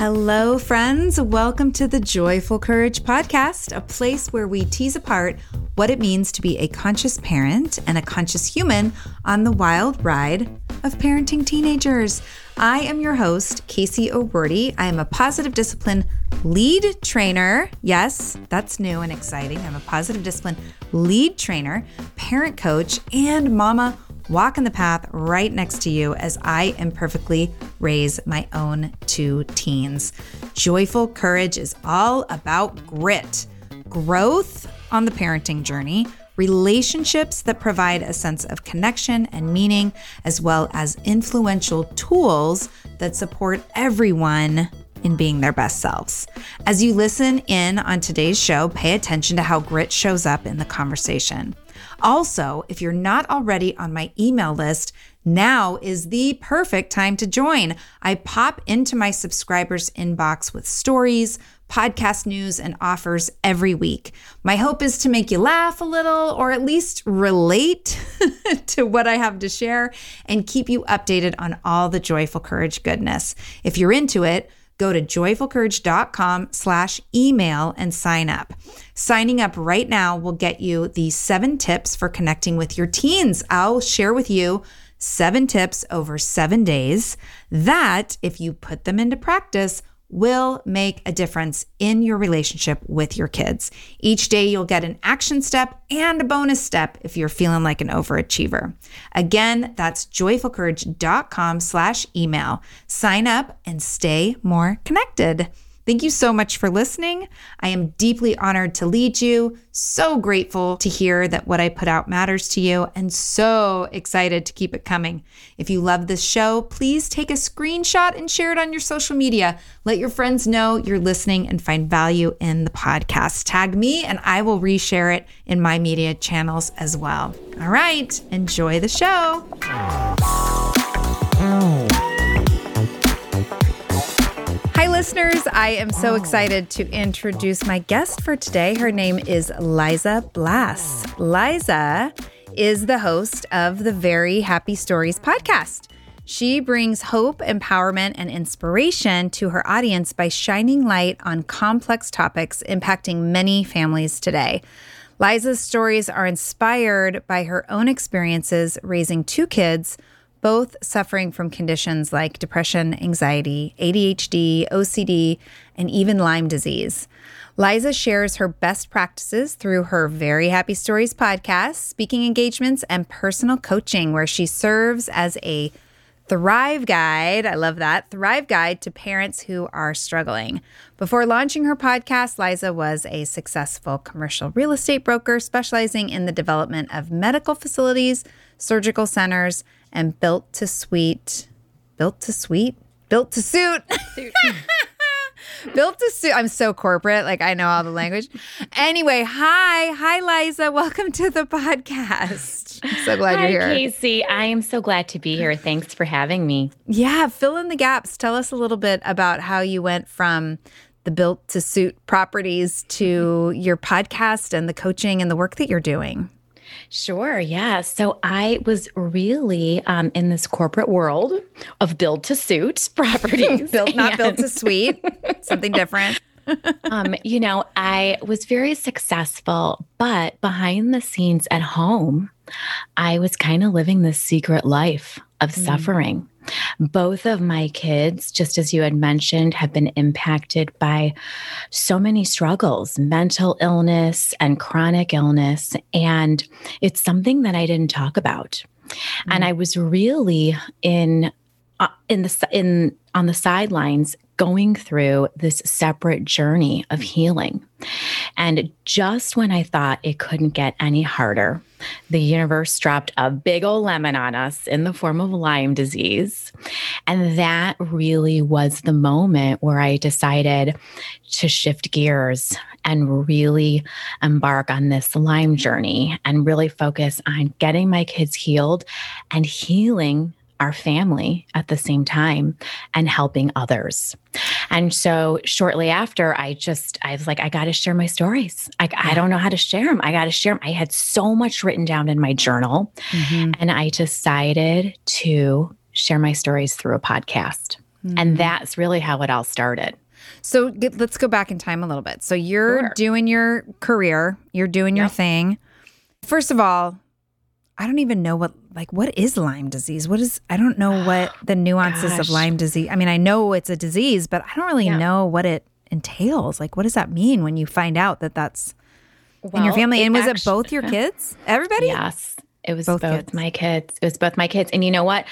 Hello, friends. Welcome to the Joyful Courage Podcast, a place where we tease apart what it means to be a conscious parent and a conscious human on the wild ride of parenting teenagers. I am your host, Casey O'Roarty. I am a positive discipline lead trainer. Yes, that's new and exciting. I'm a positive discipline lead trainer, parent coach, and mama walking the path right next to you as I imperfectly raise my own two teens. Joyful courage is all about grit, growth on the parenting journey, relationships that provide a sense of connection and meaning, as well as influential tools that support everyone in being their best selves. As you listen in on today's show, pay attention to how grit shows up in the conversation. Also, if you're not already on my email list, now is the perfect time to join. I pop into my subscribers' inbox with stories, podcast news, and offers every week. My hope is to make you laugh a little or at least relate to what I have to share and keep you updated on all the joyful courage goodness. If you're into it, go to joyfulcourage.com slash email and sign up. Signing up right now will get you the seven tips for connecting with your teens. I'll share with you seven tips over seven days that, if you put them into practice, will make a difference in your relationship with your kids. Each day you'll get an action step and a bonus step if you're feeling like an overachiever. Again, that's joyfulcourage.com slash email. Sign up and stay more connected. Thank you so much for listening. I am deeply honored to lead you, so grateful to hear that what I put out matters to you, and so excited to keep it coming. If you love this show, please take a screenshot and share it on your social media. Let your friends know you're listening and find value in the podcast. Tag me, and I will reshare it in my media channels as well. All right, enjoy the show. Hi, listeners. I am so excited to introduce my guest for today. Her name is Liza Blas. Liza is the host of the Very Happy Stories podcast. She brings hope, empowerment, and inspiration to her audience by shining light on complex topics impacting many families today. Liza's stories are inspired by her own experiences raising two kids both suffering from conditions like depression, anxiety, ADHD, OCD, and even Lyme disease. Liza shares her best practices through her Very Happy Stories podcast, speaking engagements, and personal coaching, where she serves as a Thrive Guide. I love that. Thrive Guide to parents who are struggling. Before launching her podcast, Liza was a successful commercial real estate broker specializing in the development of medical facilities, surgical centers, and built to suite, built to suite, built to suit. built to suit. I'm so corporate. Like I know all the language. Anyway, hi. Hi, Liza. Welcome to the podcast. I'm so glad hi, you're here. Casey. I am so glad to be here. Thanks for having me. Yeah. Fill in the gaps. Tell us a little bit about how you went from the built to suit properties to your podcast and the coaching and the work that you're doing. Sure. Yeah. So I was really um, in this corporate world of build to suit properties, built not built to suite, something different. um, you know, I was very successful, but behind the scenes at home, I was kind of living this secret life of mm. suffering. Both of my kids, just as you had mentioned, have been impacted by so many struggles, mental illness and chronic illness. And it's something that I didn't talk about. Mm. And I was really in uh, in the in on the sidelines going through this separate journey of mm. healing. And just when I thought it couldn't get any harder, the universe dropped a big old lemon on us in the form of Lyme disease. And that really was the moment where I decided to shift gears and really embark on this Lyme journey and really focus on getting my kids healed and healing our family at the same time and helping others. And so shortly after, I just, I was like, I got to share my stories. I, I don't know how to share them. I got to share them. I had so much written down in my journal. Mm-hmm. And I decided to share my stories through a podcast. Mm-hmm. And that's really how it all started. So get, let's go back in time a little bit. So you're sure. doing your career, you're doing your thing. First of all, I don't even know what like what is Lyme disease? What is I don't know what the nuances Gosh. of Lyme disease. I mean, I know it's a disease, but I don't really yeah. know what it entails. Like what does that mean when you find out that that's well, in your family? And was actually, it both your kids? Everybody? Yes. It was both, both kids. my kids. It was both my kids. And you know what?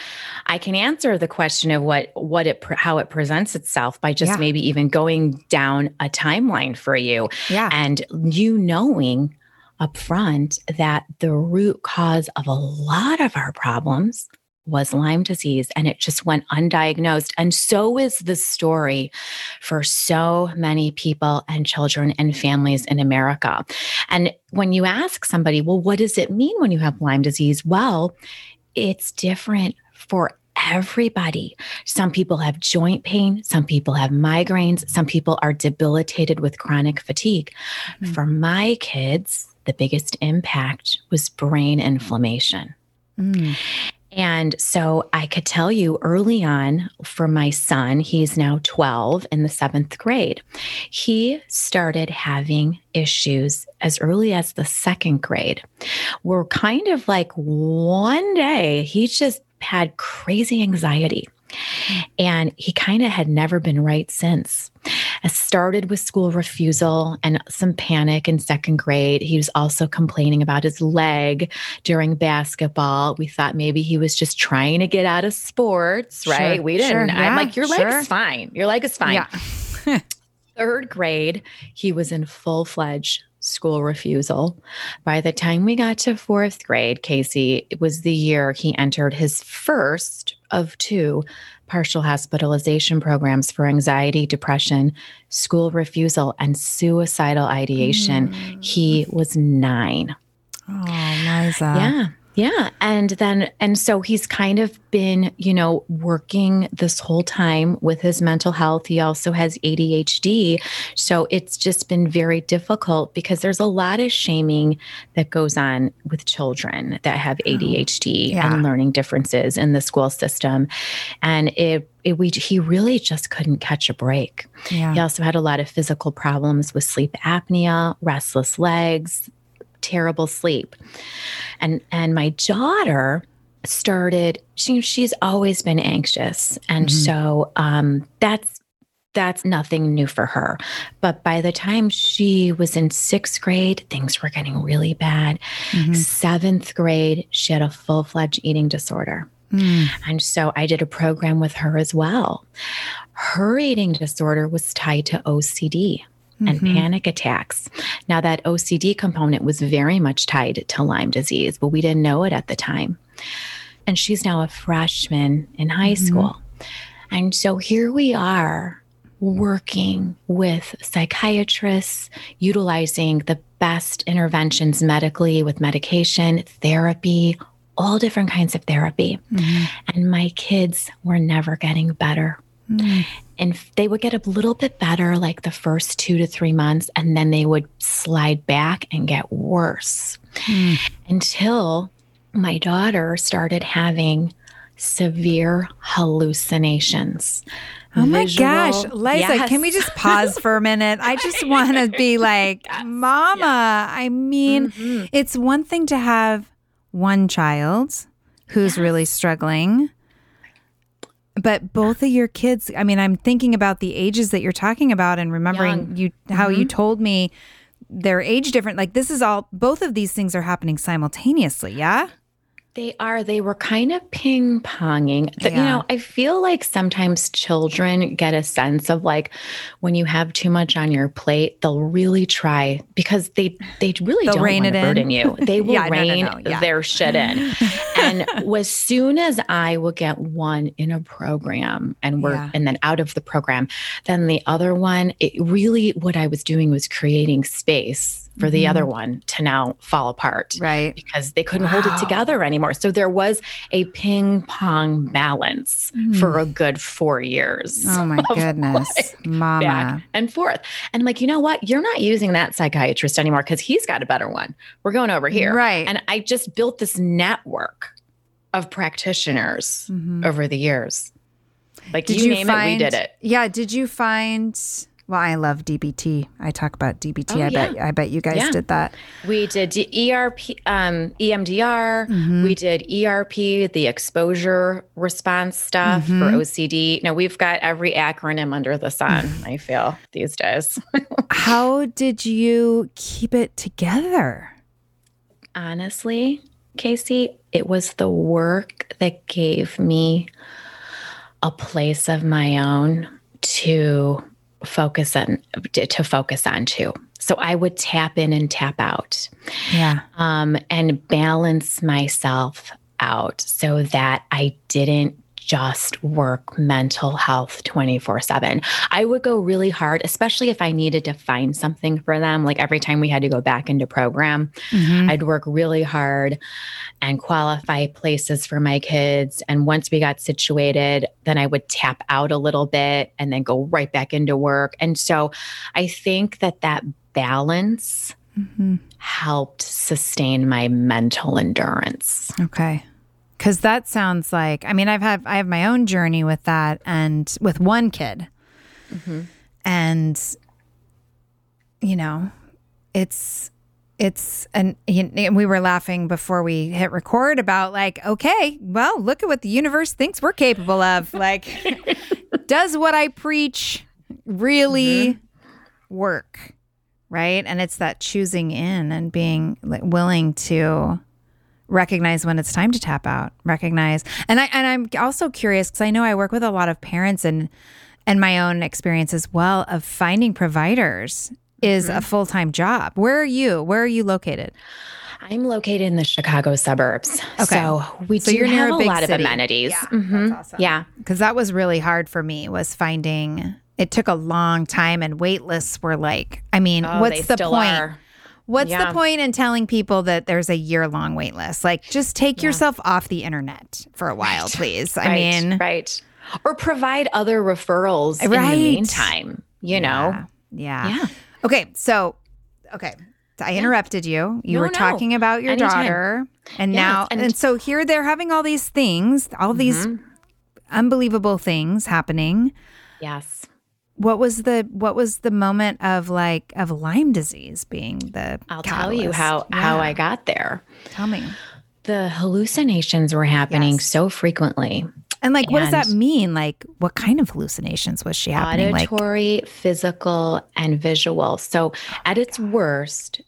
I can answer the question of what what it how it presents itself by just yeah. maybe even going down a timeline for you. Yeah. And you knowing up front that the root cause of a lot of our problems was Lyme disease and it just went undiagnosed. And so is the story for so many people and children and families in America. And when you ask somebody, well, what does it mean when you have Lyme disease? Well, it's different for everybody. Some people have joint pain, some people have migraines, some people are debilitated with chronic fatigue. Mm-hmm. For my kids, the biggest impact was brain inflammation. Mm. And so I could tell you early on for my son, he's now 12 in the seventh grade, he started having issues as early as the second grade. We're kind of like one day he just had crazy anxiety. And he kind of had never been right since. I started with school refusal and some panic in second grade. He was also complaining about his leg during basketball. We thought maybe he was just trying to get out of sports, right? Sure, we didn't. Sure, yeah, I'm like, your leg sure. is fine. Your leg is fine. Yeah. Third grade, he was in full fledged school refusal. By the time we got to fourth grade, Casey, it was the year he entered his first of two partial hospitalization programs for anxiety, depression, school refusal, and suicidal ideation. Mm. He was nine. Oh, Liza. Yeah. Yeah. And then, and so he's kind of been, you know, working this whole time with his mental health. He also has ADHD. So it's just been very difficult because there's a lot of shaming that goes on with children that have mm. ADHD yeah. and learning differences in the school system. And it, it, we, he really just couldn't catch a break. Yeah. He also had a lot of physical problems with sleep apnea, restless legs, terrible sleep. And and my daughter started she she's always been anxious and mm-hmm. so um that's that's nothing new for her. But by the time she was in sixth grade, things were getting really bad. Mm-hmm. Seventh grade, she had a full fledged eating disorder. Mm. And so I did a program with her as well. Her eating disorder was tied to OCD and mm-hmm. panic attacks. Now, that OCD component was very much tied to Lyme disease, but we didn't know it at the time. And she's now a freshman in high mm-hmm. school. And so here we are working with psychiatrists, utilizing the best interventions medically with medication, therapy, all different kinds of therapy. Mm-hmm. And my kids were never getting better. Mm. And they would get a little bit better like the first two to three months, and then they would slide back and get worse mm. until my daughter started having severe hallucinations. Oh my Visual, gosh, Liza, yes. can we just pause for a minute? I just want to be like, yes, Mama. Yes. I mean, mm-hmm. it's one thing to have one child who's really struggling. But both of your kids, I mean, I'm thinking about the ages that you're talking about and remembering Young. you how mm-hmm. you told me they're age different. Like this is all both of these things are happening simultaneously, yeah? They are. They were kind of ping ponging. Yeah. You know, I feel like sometimes children get a sense of like when you have too much on your plate, they'll really try because they they really they'll don't rein want to burden you. They will yeah, rein no, no, no. Yeah. their shit in. and as soon as I will get one in a program and we're and then out of the program, then the other one, it really what I was doing was creating space for mm-hmm. the other mm-hmm. one to now fall apart. Right. Because they couldn't wow. hold it together anymore. So there was a ping pong balance mm. for a good four years. Oh my goodness. Like Mama. Back and forth. And like, you know what? You're not using that psychiatrist anymore because he's got a better one. We're going over here. Right. And I just built this network of practitioners mm-hmm. over the years. Like did you, you name find, it, we did it. Yeah. Did you find well, I love DBT. I talk about DBT. Oh, I yeah. bet I bet you guys yeah. did that. We did ERP, um, EMDR. Mm-hmm. We did ERP, the exposure response stuff mm-hmm. for OCD. Now we've got every acronym under the sun. I feel these days. How did you keep it together? Honestly, Casey, it was the work that gave me a place of my own to focus on to focus on too. So I would tap in and tap out. Yeah. Um, and balance myself out so that I didn't just work mental health 24 7. I would go really hard, especially if I needed to find something for them. Like every time we had to go back into program, mm-hmm. I'd work really hard and qualify places for my kids. And once we got situated, then I would tap out a little bit and then go right back into work. And so I think that that balance mm-hmm. helped sustain my mental endurance. Okay. Cause that sounds like, I mean, I've had, I have my own journey with that and with one kid. Mm-hmm. And, you know, it's, it's, and we were laughing before we hit record about like, okay, well, look at what the universe thinks we're capable of. Like, does what I preach really mm-hmm. work? Right. And it's that choosing in and being willing to, recognize when it's time to tap out recognize and i and i'm also curious because i know i work with a lot of parents and and my own experience as well of finding providers is mm-hmm. a full-time job where are you where are you located I'm located in the Chicago suburbs. Okay. So we so do have a, a lot city. of amenities. Yeah. Mm-hmm. Awesome. Yeah. Cause that was really hard for me was finding it took a long time and wait lists were like, I mean, oh, what's the point? Are. What's yeah. the point in telling people that there's a year long wait list? Like, just take yeah. yourself off the internet for a while, right. please. I right. mean, right. Or provide other referrals right. in the meantime, you yeah. know? Yeah. Yeah. Okay. So, okay. I interrupted you. You no, were no. talking about your Anytime. daughter. And now, and, and, so here they're having all these things, all mm-hmm. these unbelievable things happening. Yes what was the what was the moment of like of Lyme disease being the I'll catalyst? tell you how yeah. how I got there. Tell me. The hallucinations were happening yes. so frequently. And like, and what does that mean? Like, what kind of hallucinations was she having? Auditory, like- physical, and visual. So, at its oh, worst,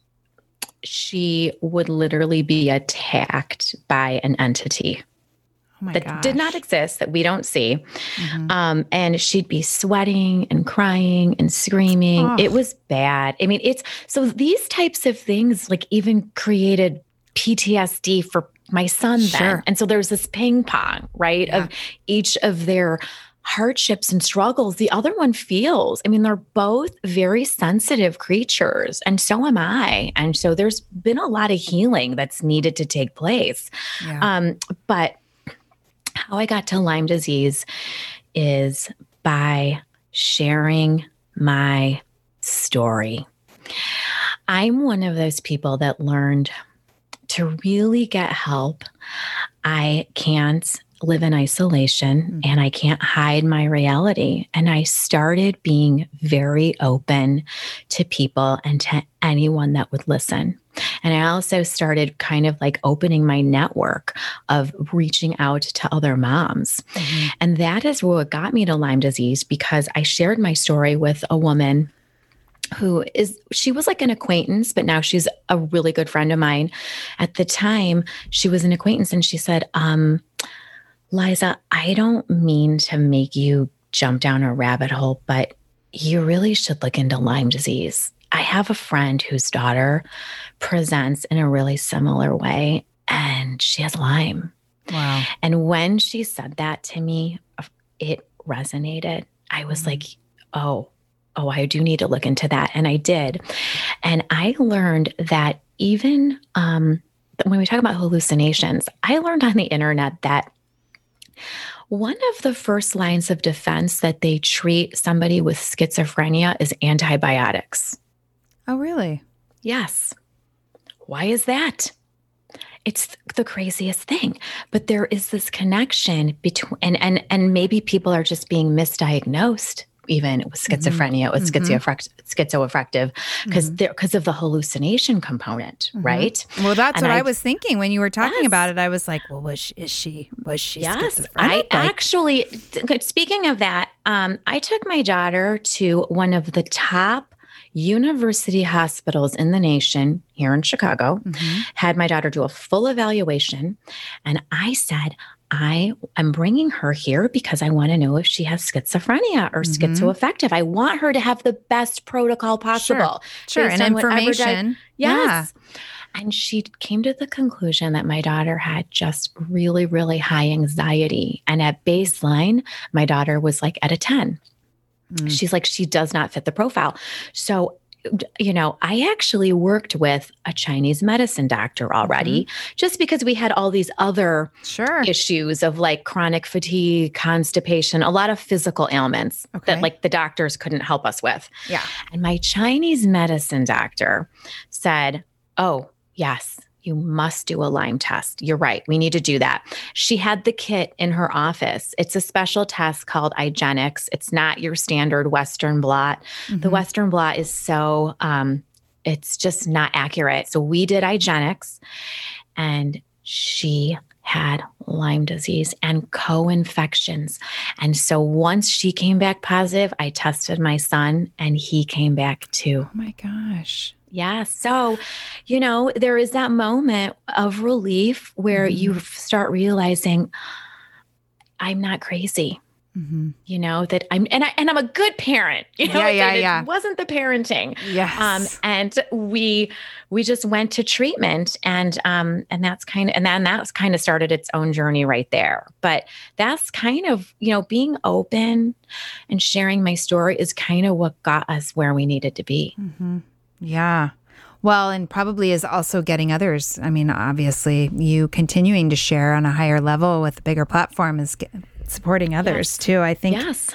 she would literally be attacked by an entity. Oh that gosh. did not exist that we don't see. Mm-hmm. Um, and she'd be sweating and crying and screaming. Oh. It was bad. I mean, it's so these types of things like even created PTSD for my son sure. then. And so there's this ping pong, right? Yeah. Of each of their hardships and struggles the other one feels. I mean, they're both very sensitive creatures, and so am I. And so there's been a lot of healing that's needed to take place. Yeah. Um, but how I got to Lyme disease is by sharing my story. I'm one of those people that learned to really get help. I can't live in isolation mm-hmm. and I can't hide my reality. And I started being very open to people and to anyone that would listen. And I also started kind of like opening my network of reaching out to other moms. Mm-hmm. And that is what got me to Lyme disease because I shared my story with a woman who is she was like an acquaintance but now she's a really good friend of mine at the time she was an acquaintance and she said um Liza, I don't mean to make you jump down a rabbit hole, but you really should look into Lyme disease. I have a friend whose daughter presents in a really similar way, and she has Lyme. Wow. And when she said that to me, it resonated. I was like, oh, oh, I do need to look into that. And I did. And I learned that even um, when we talk about hallucinations, I learned on the internet that one of the first lines of defense that they treat somebody with schizophrenia is antibiotics. Oh, really? Yes. Why is that? It's the craziest thing. But there is this connection between and and and maybe people are just being misdiagnosed even with mm-hmm. schizophrenia mm-hmm. with schizoaffective because mm-hmm. because of the hallucination component mm-hmm. right well that's and what I, I, was thinking when you were talking yes. about it i was like well was she is she was she yes i like, actually speaking of that um, i took my daughter to one of the top university hospitals in the nation here in Chicago, mm-hmm. had my daughter do a full evaluation. And I said, I am bringing her here because I want to know if she has schizophrenia or mm-hmm. schizoaffective. I want her to have the best protocol possible. Sure, sure. and information. yes. Yeah. And she came to the conclusion that my daughter had just really, really high anxiety. And at baseline, my daughter was like at a 10. Mm. She's like, she does not fit the profile. So you know, I actually worked with a Chinese medicine doctor already mm-hmm. just because we had all these other sure. issues of like chronic fatigue, constipation, a lot of physical ailments okay. that like the doctors couldn't help us with. Yeah. And my Chinese medicine doctor said, Oh, yes, you must do a Lyme test. You're right. We need to do that. She had the kit in her office. It's a special test called IGeneX. It's not your standard Western blot. Mm-hmm. The Western blot is so, um, it's just not accurate. So we did IGeneX and she had Lyme disease and co infections. And so once she came back positive, I tested my son and he came back too. Oh my gosh. Yeah. So, you know, there is that moment of relief where mm-hmm. you start realizing I'm not crazy. Mm-hmm. You know that I'm, and I and I'm a good parent. You know, yeah, yeah, it, yeah. Wasn't the parenting. Yes. Um, and we we just went to treatment, and um, and that's kind of, and then that's kind of started its own journey right there. But that's kind of, you know, being open and sharing my story is kind of what got us where we needed to be. Mm-hmm. Yeah. Well, and probably is also getting others. I mean, obviously, you continuing to share on a higher level with a bigger platform is supporting others yes. too. I think. Yes.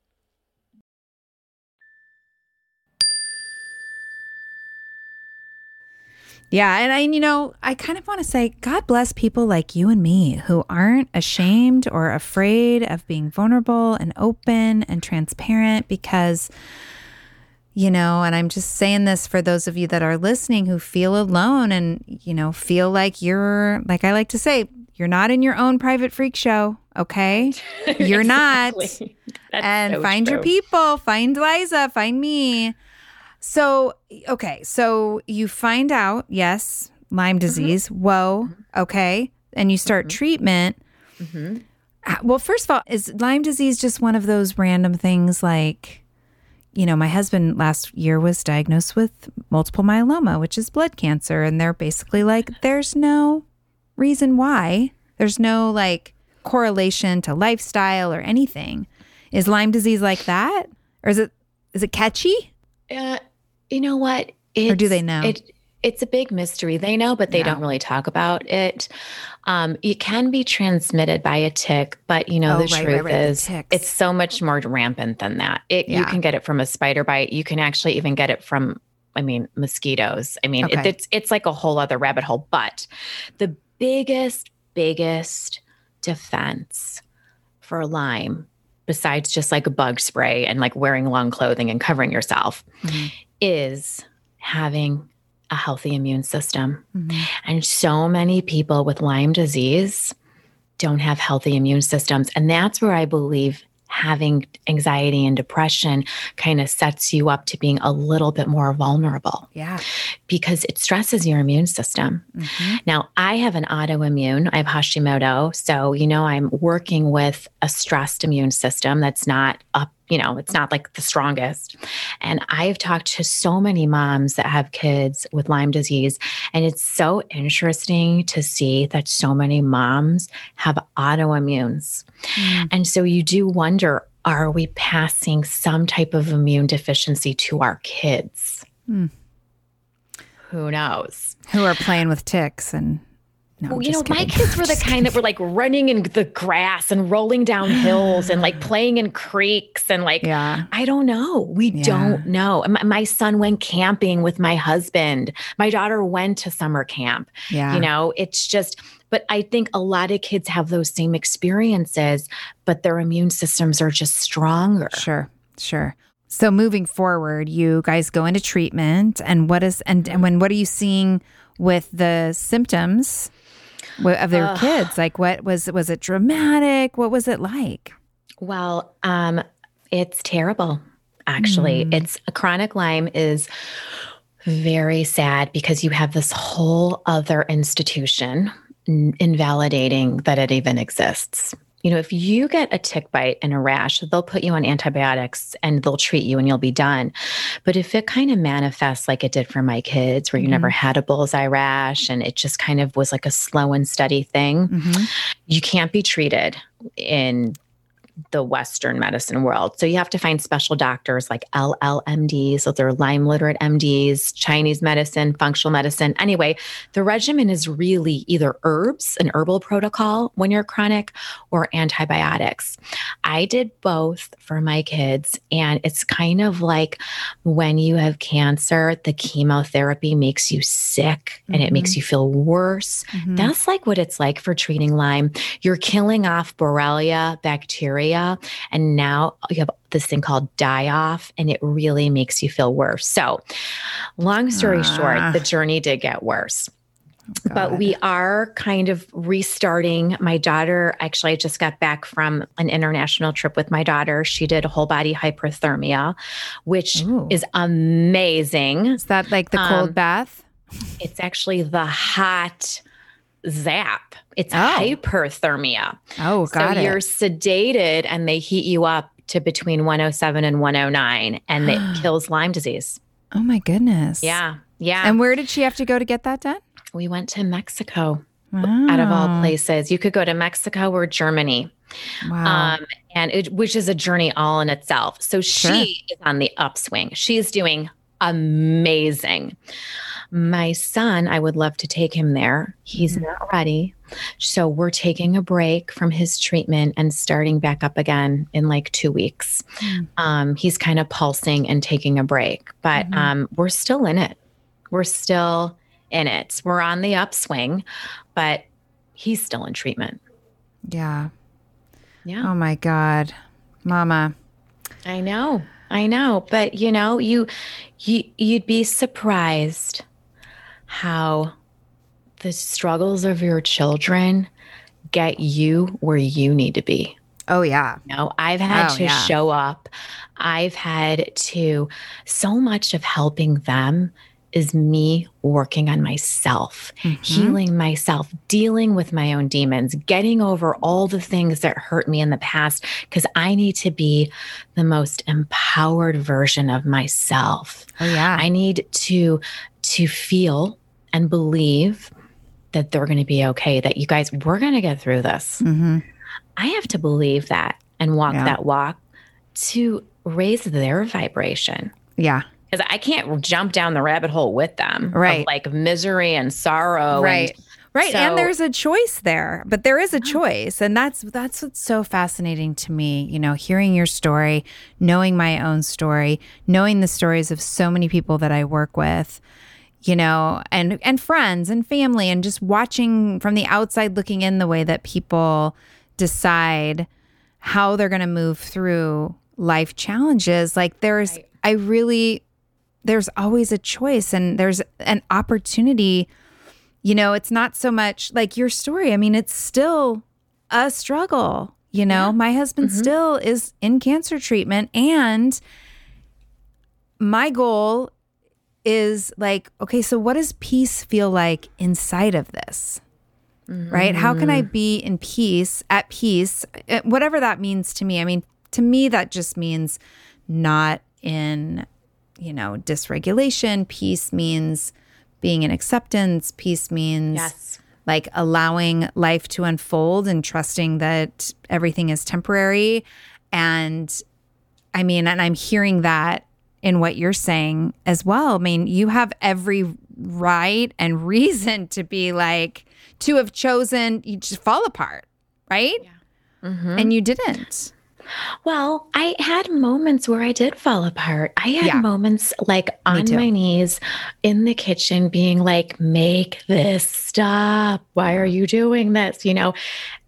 Yeah. And I, you know, I kind of want to say, God bless people like you and me who aren't ashamed or afraid of being vulnerable and open and transparent because, you know, and I'm just saying this for those of you that are listening who feel alone and, you know, feel like you're, like I like to say, you're not in your own private freak show. Okay. You're not. and so find true. your people, find Liza, find me. So, okay. So you find out, yes, Lyme mm-hmm. disease. Mm-hmm. Whoa. Okay. And you start mm-hmm. treatment. Mm-hmm. Well, first of all, is Lyme disease just one of those random things like, you know, my husband last year was diagnosed with multiple myeloma, which is blood cancer. And they're basically like, there's no reason why. There's no like correlation to lifestyle or anything. Is Lyme disease like that? Or is it is it catchy? Uh, you know what? It's, or do they know? It, it's a big mystery. They know, but they yeah. don't really talk about it. Um, it can be transmitted by a tick, but you know, oh, the right, truth right, right. is the it's so much more rampant than that. It, yeah. You can get it from a spider bite. You can actually even get it from, I mean, mosquitoes. I mean, okay. it, it's, it's like a whole other rabbit hole. But the biggest, biggest defense for Lyme besides just like a bug spray and like wearing long clothing and covering yourself mm-hmm is having a healthy immune system. Mm-hmm. And so many people with Lyme disease don't have healthy immune systems. And that's where I believe having anxiety and depression kind of sets you up to being a little bit more vulnerable. Yeah. Because it stresses your immune system. Mm-hmm. Now, I have an autoimmune, I have Hashimoto. So, you know, I'm working with a stressed immune system that's not up you know, it's not like the strongest. And I've talked to so many moms that have kids with Lyme disease. And it's so interesting to see that so many moms have autoimmunes. Mm. And so you do wonder are we passing some type of immune deficiency to our kids? Mm. Who knows? Who are playing with ticks and no, well, you know, kidding. my kids were the kind that were like running in the grass and rolling down hills and like playing in creeks and like, yeah. I don't know. We yeah. don't know. My, my, son went camping with my husband. My daughter went to summer camp. Yeah. You know, it's just, but I think a lot of kids have those same experiences, but their immune systems are just stronger. Sure, sure. So moving forward, you guys go into treatment and what is, and, and when, what are you seeing with the symptoms? Of their kids? Like, what was was it dramatic? What was it like? Well, um, it's terrible. Actually, mm. it's a chronic Lyme is very sad because you have this whole other institution invalidating that it even exists. You know, if you get a tick bite and a rash, they'll put you on antibiotics and they'll treat you and you'll be done. But if it kind of manifests like it did for my kids, where you mm-hmm. never had a bullseye rash and it just kind of was like a slow and steady thing, mm-hmm. you can't be treated in the Western medicine world. So you have to find special doctors like LLMDs, so they're Lyme literate MDs, Chinese medicine, functional medicine. Anyway, the regimen is really either herbs, an herbal protocol when you're chronic, or antibiotics. I did both for my kids, and it's kind of like when you have cancer, the chemotherapy makes you sick and mm-hmm. it makes mm-hmm. you feel worse. Mm-hmm. That's like what it's like for treating Lyme. You're killing off Borrelia bacteria And now you have this thing called die off, and it really makes you feel worse. So, long story uh. short, the journey did get worse. Oh, but we are kind of restarting. My daughter, actually, I just got back from an international trip with my daughter. She did whole body hyperthermia, which Ooh. is amazing. Is that like the cold um, bath? It's actually the hot zap. It's oh. hyperthermia. Oh, got so it. You're sedated and they heat you up to between 107 and 109 and it kills Lyme disease. Oh my goodness. Yeah. Yeah. And where did she have to go to get that done? We went to Mexico. Wow. Out of all places, you could go to Mexico or Germany. Wow. Um, and it, which is a journey all in itself. So sure. she is on the upswing. She's doing amazing. My son, I would love to take him there. He's mm-hmm. not ready. So we're taking a break from his treatment and starting back up again in like two weeks. Mm-hmm. Um, he's kind of pulsing and taking a break, but mm-hmm. um, we're still in it. We're still in it. We're on the upswing, but he's still in treatment. Yeah. Yeah. Oh my God. Mama. I know. I know, but you know, you you you'd be surprised how the struggles of your children get you where you need to be. Oh yeah. You know, I've had oh, to yeah. show up. I've had to so much of helping them is me working on myself, mm-hmm. healing myself, dealing with my own demons, getting over all the things that hurt me in the past because I need to be the most empowered version of myself. Oh yeah. I need to to feel and believe that they're going to be okay, that you guys, we're going to get through this. Mm-hmm. I have to believe that and walk yeah. that walk to raise their vibration. Yeah. Because I can't jump down the rabbit hole with them. Right. like misery and sorrow. Right. And Right. So, and there's a choice there, but there is a choice. And that's that's what's so fascinating to me, you know, hearing your story, knowing my own story, knowing the stories of so many people that I work with you know, and and friends and family and just watching from the outside looking in the way that people decide how they're going to move through life challenges. Like there's right. I really there's always a choice and there's an opportunity. You know, it's not so much like your story. I mean, it's still a struggle. You know, yeah. my husband mm-hmm. still is in cancer treatment and my goal is like, okay, so what does peace feel like inside of this? Mm-hmm. Right? How can I mm-hmm. be in peace, at peace, eh, whatever that means to me? I mean, to me, that just means not in, you know, dysregulation. Peace means being in acceptance. Peace means yes. like allowing life to unfold and trusting that everything is temporary. And I mean, and I'm hearing that in what you're saying as well. I mean, you have every right and reason to be like, to have chosen, you just fall apart, right? Yeah. Mm-hmm. And you didn't. Well, I had moments where I did fall apart. I had yeah. moments like on my knees in the kitchen being like, make this stop. Why are you doing this? You know,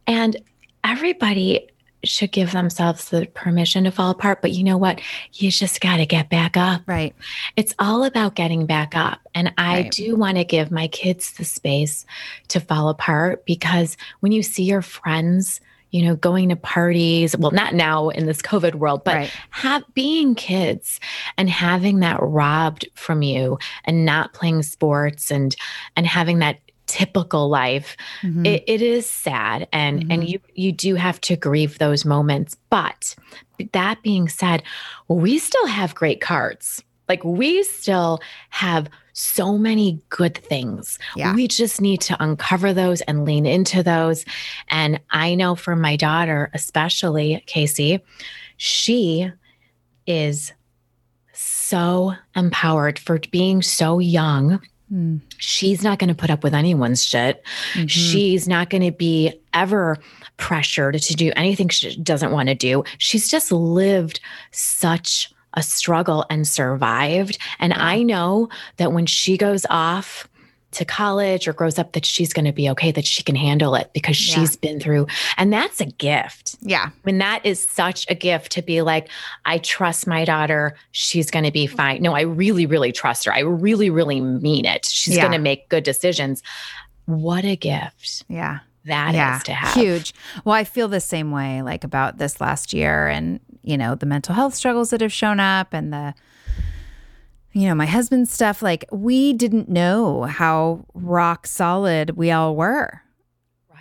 and everybody should give themselves the permission to fall apart. But you know what? You just got to get back up. Right. It's all about getting back up. And I right. do want to give my kids the space to fall apart because when you see your friends, you know, going to parties. Well, not now in this COVID world, but Right. have being kids and having that robbed from you and not playing sports and and having that typical life Mhm. it, it is sad and and Mhm. you you do have to grieve those moments but that being said we still have great cards like we still have so many good things Yeah. we just need to uncover those and lean into those and i know for my daughter especially casey she is so empowered for being so young Mm. she's not going to put up with anyone's shit. Mhm. She's not going to be ever pressured to do anything she doesn't want to do. She's just lived such a struggle and survived. And I know that when she goes off to college or grows up, that she's going to be okay, that she can handle it because Yeah. she's been through. And that's a gift. Yeah. I mean, that is such a gift to be like, I trust my daughter. She's going to be fine. No, I really, really trust her. I really, really mean it. She's Yeah. going to make good decisions. What a gift Yeah. that is yeah. to have. Huge. Well, I feel the same way like about this last year and, you know, the mental health struggles that have shown up and the, you know, my husband's stuff. Like, we didn't know how rock solid we all were.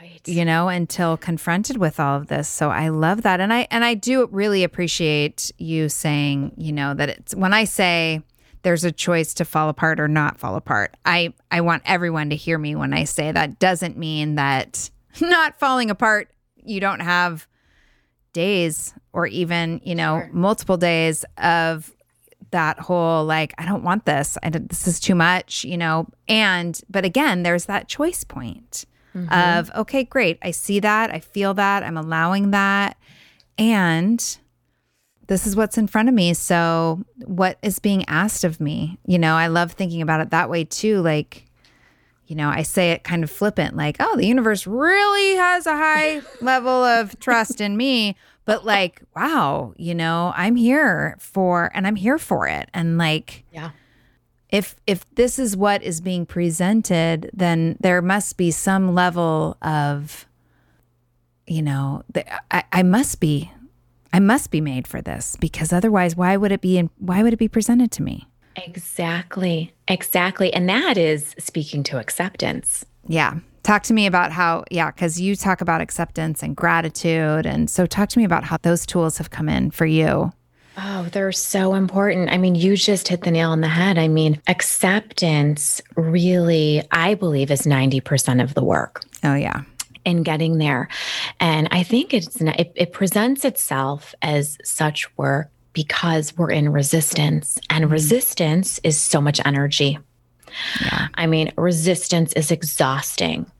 Right. you know until confronted with all of this so i love that and i and i do really appreciate you saying you know that it's when i say there's a choice to fall apart or not fall apart i i want everyone to hear me when i say that doesn't mean that not falling apart you don't have days or even you know Sure. multiple days of that whole like i don't want this. I this is too much you know? And but again there's that choice point Mhm. of okay great. I see that. I feel that. I'm allowing that. And this is what's in front of me. So what is being asked of me? You know i love thinking about it that way too. Like you know i say it kind of flippant like oh the universe really has a high level of trust in me but like wow you know i'm here for and i'm here for it and like yeah. if if this is what is being presented then there must be some level of you know th- I, I must be i must be made for this because otherwise why would it be in, why would it be presented to me Exactly. Exactly. And that is speaking to acceptance. yeah talk to me about how yeah because you talk about acceptance and gratitude and so talk to me about how those tools have come in for you Oh, they're so important. I mean, you just hit the nail on the head. I mean, acceptance really, I believe, is 90% of the work. oh yeah in getting there. And I think it's it, it presents itself as such work because we're in resistance, and mm-hmm. resistance is so much energy. yeah I mean, resistance is exhausting.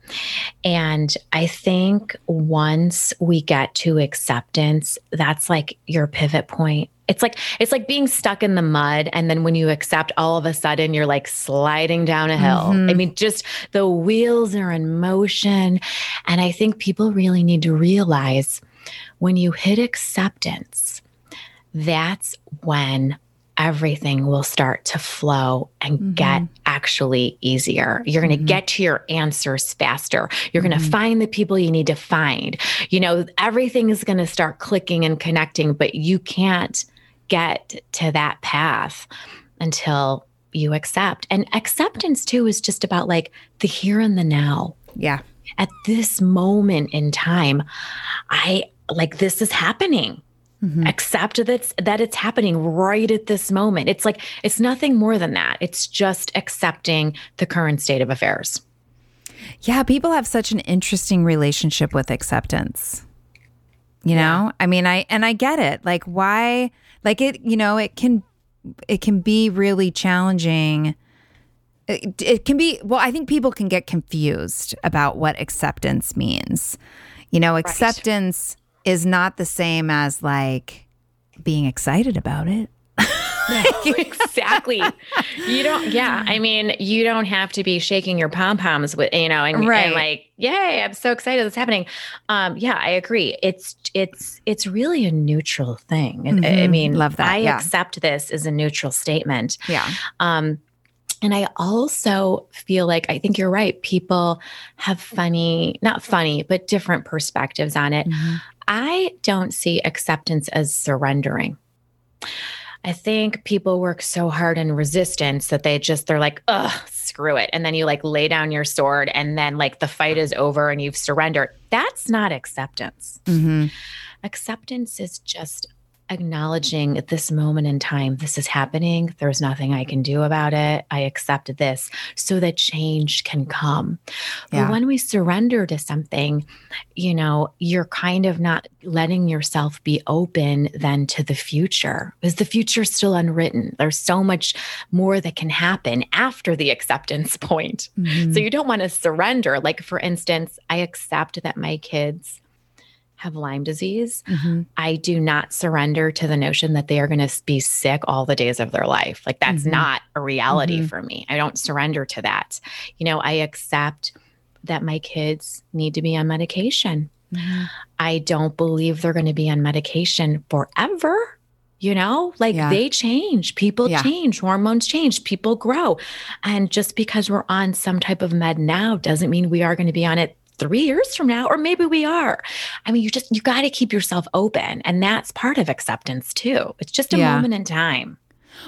And I think once we get to acceptance, that's like your pivot point. It's like it's like being stuck in the mud and then when you accept all of a sudden you're like sliding down a hill. Mhm. I mean just the wheels are in motion and I think people really need to realize when you hit acceptance that's when everything will start to flow and Mhm. get actually easier. You're going to Mhm. get to your answers faster. You're going to Mhm. find the people you need to find. You know, everything is going to start clicking and connecting, but you can't get to that path until you accept. And acceptance, too, is just about like the here and the now yeah at this moment in time i like this is happening Mhm. accept that it's, that it's happening right at this moment it's like it's nothing more than that it's just accepting the current state of affairs Yeah, people have such an interesting relationship with acceptance. You know? I mean, I and I get it. Like why like it, you know, it can it can be really challenging. It, it can be well, I think people can get confused about what acceptance means. You know, acceptance is not the same as like being excited about it. exactly you don't yeah i mean you don't have to be shaking your pom-poms with you know and, Right. and like yay i'm so excited that's happening um yeah i agree it's it's it's really a neutral thing And, i Mhm. mean Love that, i yeah. accept this as a neutral statement Yeah. um And I also feel like I think you're right. People have funny, not funny, but different perspectives on it. Mm-hmm. I don't see acceptance as surrendering. I think people work so hard in resistance that they just, they're like, ugh, screw it. And then you like lay down your sword and then like the fight is over and you've surrendered. That's not acceptance. Mm-hmm. Acceptance is just acknowledging at this moment in time, this is happening. There's nothing I can do about it. I accept this so that change can come. Yeah. But when we surrender to something, you know, you're kind of not letting yourself be open then to the future because the future is still unwritten. There's so much more that can happen after the acceptance point. Mm-hmm. So you don't want to surrender. Like, for instance, I accept that my kids have Lyme disease, mm-hmm. I do not surrender to the notion that they are going to be sick all the days of their life. Like that's mm-hmm. not a reality mm-hmm. for me. I don't surrender to that. You know, I accept that my kids need to be on medication. Mm-hmm. I don't believe they're going to be on medication forever. You know, like yeah. they change, people yeah. change, hormones change, people grow. And just because we're on some type of med now doesn't mean we are going to be on it three years from now, or maybe we are. I mean, you just, you got to keep yourself open. And that's part of acceptance too. It's just a yeah. moment in time.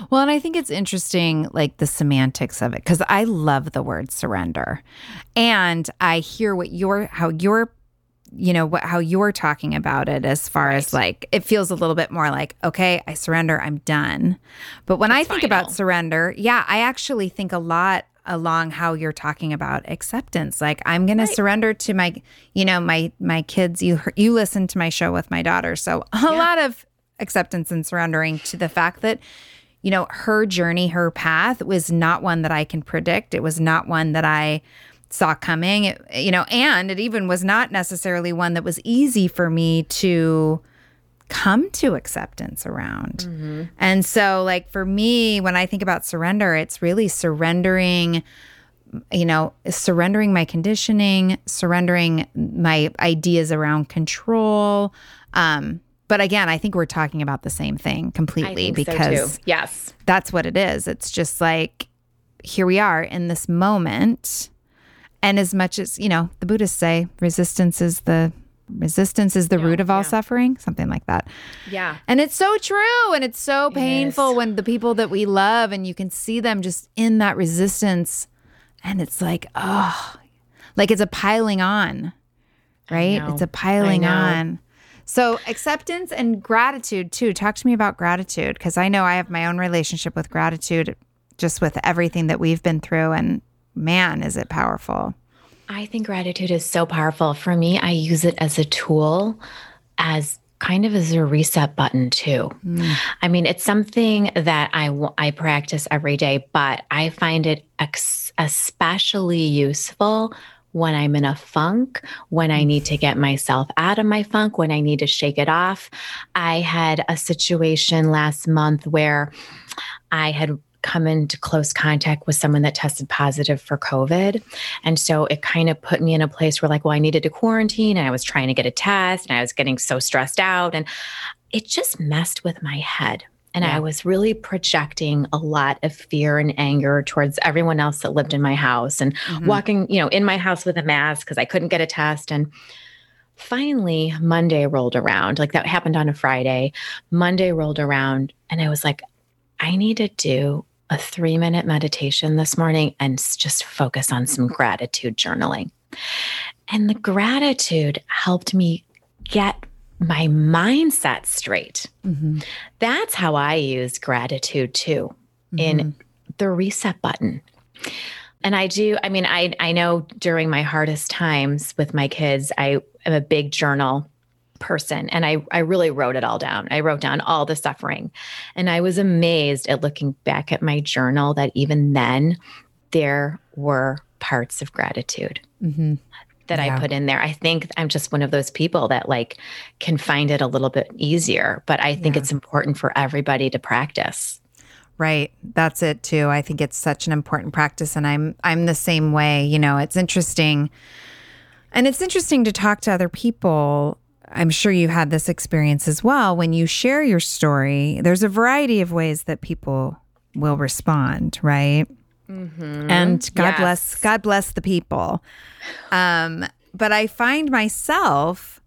Well, and I think it's interesting, like the semantics of it, because I love the word surrender. And I hear what you're, how you're, you know, what, how you're talking about it as far right. as like, it feels a little bit more like, okay, I surrender, I'm done. But when it's I think final. about surrender, yeah, I actually think a lot along how you're talking about acceptance. Like i'm going right. to surrender to my you know my my kids. You you listen to my show with my daughter. So a yeah. lot of acceptance and surrendering to the fact that you know her journey her path was not one that i can predict. It was not one that i saw coming. It, you know and it even was not necessarily one that was easy for me to come to acceptance around. Mm-hmm. And so, like, for me, when I think about surrender, it's really surrendering, you know, surrendering my conditioning, surrendering my ideas around control. Um, but again, I think we're talking about the same thing completely because so yes, that's what it is. It's just like here we are in this moment. And as much as, you know, the Buddhists say resistance is the resistance is the yeah, root of all yeah. suffering, something like that. Yeah. And it's so true. And it's so painful it when the people that we love and you can see them just in that resistance. And it's like, oh, like it's a piling on, right? It's a piling on. So acceptance and gratitude too. Talk to me about gratitude because I know I have my own relationship with gratitude just with everything that we've been through. And man, is it powerful. I think gratitude is so powerful. For me, I use it as a tool, as kind of as a reset button too. Mm. I mean, it's something that I I practice every day, but I find it ex- especially useful when I'm in a funk, when I need to get myself out of my funk, when I need to shake it off. I had a situation last month where I had come into close contact with someone that tested positive for COVID. And so it kind of put me in a place where, like, well, I needed to quarantine and I was trying to get a test and I was getting so stressed out. And it just messed with my head. And yeah. I was really projecting a lot of fear and anger towards everyone else that lived in my house and mm-hmm. walking, you know, in my house with a mask because I couldn't get a test. And finally, Monday rolled around. Like that happened on a Friday. Monday rolled around, and I was like, I need to do a three minute meditation this morning and just focus on some gratitude journaling. And the gratitude helped me get my mindset straight. Mm-hmm. That's how I use gratitude too mm-hmm. in the reset button. And I do, I mean, I I know during my hardest times with my kids, I am a big journal person and I I really wrote it all down. I wrote down all the suffering. And I was amazed at looking back at my journal that even then there were parts of gratitude. Mm-hmm. That yeah. I put in there. I think I'm just one of those people that like can find it a little bit easier, but I think yeah. it's important for everybody to practice. Right. That's it too. I think it's such an important practice and I'm I'm the same way, you know, it's interesting and it's interesting to talk to other people I'm sure you had this experience as well. When you share your story, there's a variety of ways that people will respond, right? Mm-hmm. And God yes. bless God bless the people. Um, but I find myself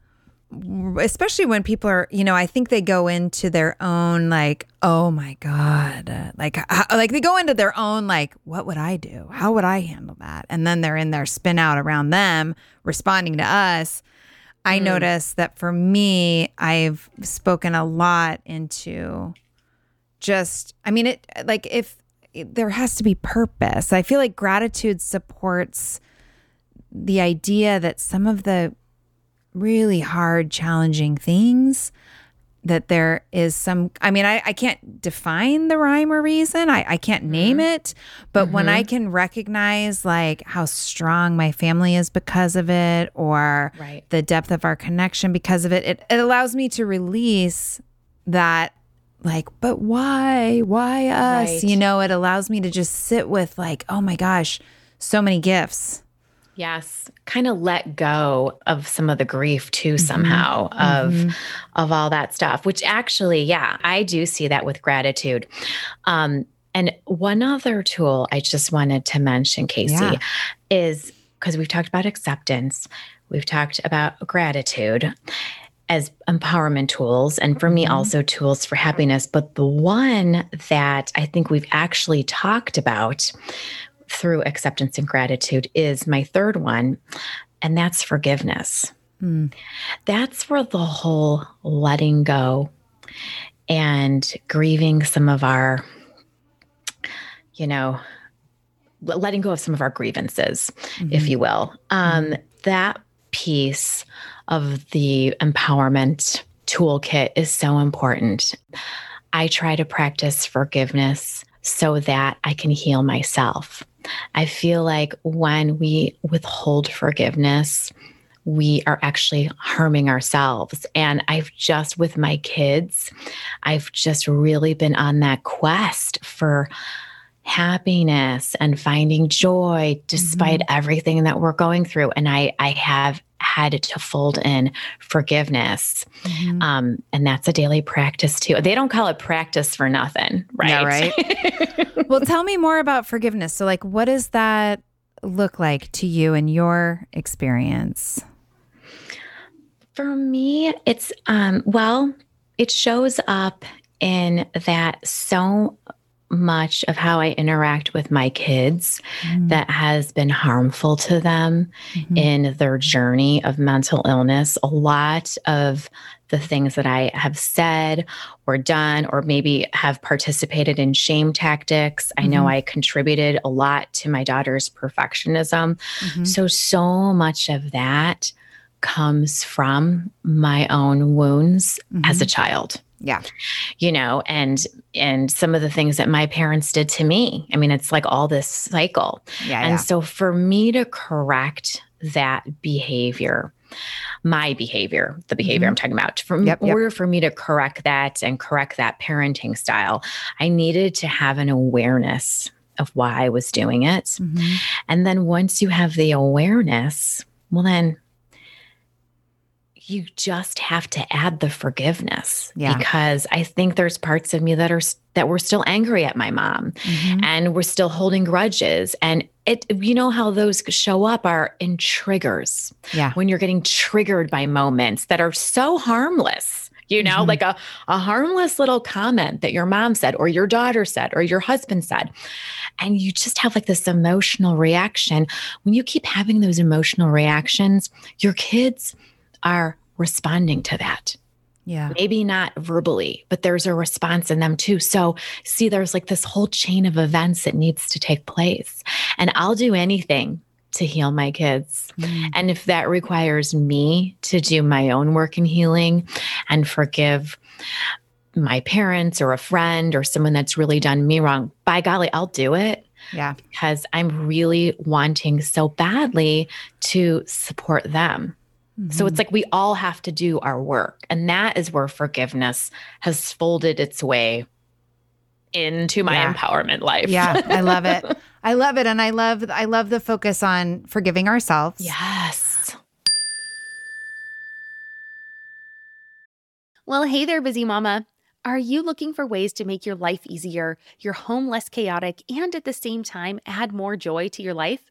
especially when people are you know i think they go into their own like oh my god like like they go into their own like what would i do how would i handle that and then they're in their spin out around them responding to us i mm. notice that for me i've spoken a lot into just i mean it like if there has to be purpose i feel like gratitude supports the idea that some of the really hard, challenging things that there is some i mean i, I can't define the rhyme or reason i, I can't mm-hmm. name it but mm-hmm. when i mm-hmm. can recognize like how strong my family is because of it or right. the depth of our connection because of it, it it allows me to release that like but why why us right. you know it allows me to just sit with like oh my gosh so many gifts Yes, kind of let go of some of the grief too mm-hmm. somehow of mm-hmm. of all that stuff, which actually, yeah, I do see that with gratitude. Um, and one other tool I just wanted to mention, Casey, yeah. is because we've talked about acceptance, we've talked about gratitude as empowerment tools, and for me, mm-hmm. also tools for happiness. But the one that I think we've actually talked about through acceptance and gratitude is my third one, and that's forgiveness. Mm. That's where the whole letting go and grieving some of our, you know, letting go of some of our grievances, mm-hmm. if you will. Um, mm-hmm. That piece of the empowerment toolkit is so important. I try to practice forgiveness so that I can heal myself. I feel like when we withhold forgiveness, we are actually harming ourselves. And I've just, with my kids, I've just really been on that quest for happiness and finding joy despite mm-hmm. everything that we're going through. And I, I have had to fold in forgiveness. Mm-hmm. Um, and that's a daily practice too. They don't call it practice for nothing, right? Yeah, right. well, tell me more about forgiveness. So, like, what does that look like to you in your experience? For me, it's, um, well, it shows up in that so much of how I interact with my kids mm. that has been harmful to them mm-hmm. in their journey of mental illness. A lot of the things that I have said or done, or maybe have participated in shame tactics. Mm-hmm. I know mm-hmm. I contributed a lot to my daughter's perfectionism. Mm-hmm. So, so much of that comes from my own wounds as a child yeah you know and and some of the things that my parents did to me i mean it's like all this cycle yeah and yeah. so for me to correct that behavior my behavior the behavior mm-hmm. i'm talking about for yep, order for me to correct that and correct that parenting style i needed to have an awareness of why i was doing it mm-hmm. and then once you have the awareness well then you just have to add the forgiveness yeah. because I think there's parts of me that are that were still angry at my mom mm-hmm. and we're still holding grudges and it you know how those show up are in triggers. Yeah. When you're getting triggered by moments that are so harmless. You know, mm-hmm. like a, a harmless little comment that your mom said, or your daughter said, or your husband said. And you just have like this emotional reaction. When you keep having those emotional reactions, your kids are responding to that. Yeah. Maybe not verbally, but there's a response in them too. So, see, there's like this whole chain of events that needs to take place. And I'll do anything to heal my kids. Mm. And if that requires me to do my own work in healing and forgive my parents or a friend or someone that's really done me wrong, by golly, I'll do it. Yeah. Because I'm really wanting so badly to support them. Mm-hmm. So it's mm-hmm. like we all have to do our work. And that is where forgiveness has folded its way into my yeah. empowerment life. yeah, I love it. I love it and I love I love the focus on forgiving ourselves. Yes. Well, hey there busy mama. Are you looking for ways to make your life easier, your home less chaotic, and at the same time add more joy to your life?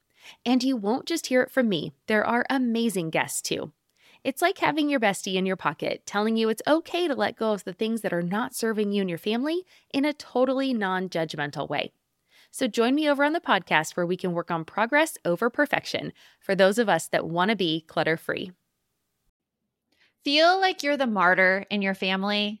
And you won't just hear it from me, there are amazing guests too. It's like having your bestie in your pocket telling you it's okay to let go of the things that are not serving you and your family in a totally non judgmental way. So join me over on the podcast where we can work on progress over perfection for those of us that want to be clutter free. Feel like you're the martyr in your family?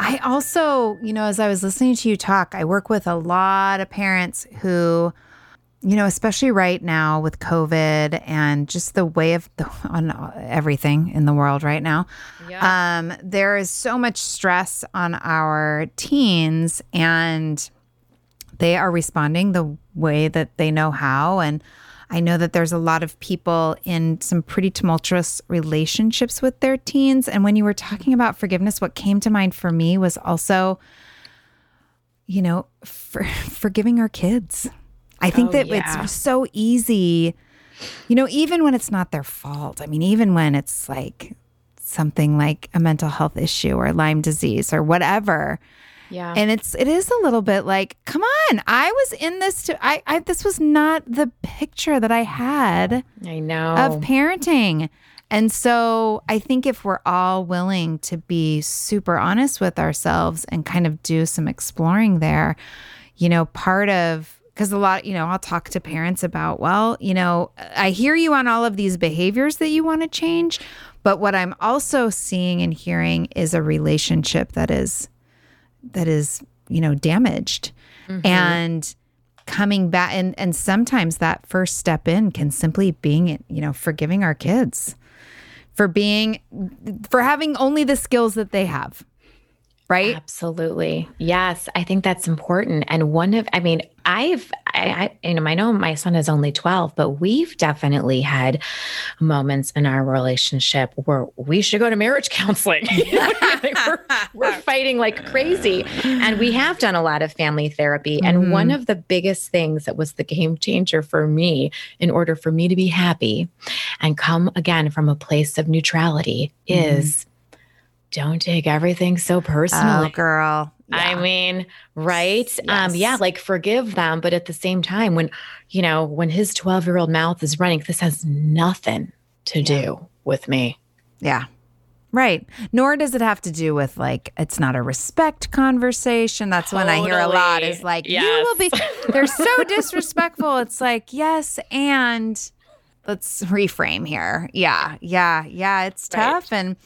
I also, you know, as I was listening to you talk, I work with a lot of parents who, you know, especially right now with COVID and just the way of the, on everything in the world right now. Yeah. Um, there is so much stress on our teens and they are responding the way that they know how. And I know that there's a lot of people in some pretty tumultuous relationships with their teens. And when you were talking about forgiveness, what came to mind for me was also, you know, for, forgiving our kids. I think oh, that yeah. it's so easy, you know, even when it's not their fault. I mean, even when it's like something like a mental health issue or Lyme disease or whatever yeah. And it's it is a little bit like, come on, I was in this to I, I this was not the picture that I had I know of parenting. And so I think if we're all willing to be super honest with ourselves and kind of do some exploring there, you know, part of because a lot, you know, I'll talk to parents about, well, you know, I hear you on all of these behaviors that you want to change, but what I'm also seeing and hearing is a relationship that is that is you know damaged mm-hmm. and coming back and and sometimes that first step in can simply being you know forgiving our kids for being for having only the skills that they have right? Absolutely. Yes i think that's important. And one of i mean i've I, I you know i know my son is only 12 but we've definitely had moments in our relationship where we should go to marriage counseling. We're, we're, fighting like crazy. And we have done a lot of family therapy. Mm-hmm. and one of the biggest things that was the game changer for me in order for me to be happy and come again from a place of neutrality mm-hmm. is don't take everything so personally. Oh, girl. Yeah. I mean, right? Yes. Um, yeah, like forgive them, but at the same time, when you know, when his 12 year old mouth is running, this has nothing to yeah. do with me. Yeah. Right. Nor does it have to do with like it's not a respect conversation. That's totally. when I hear a lot is like, yes. you will be they're so disrespectful. It's like, yes, and let's reframe here. Yeah. Yeah. Yeah. It's tough. Right. And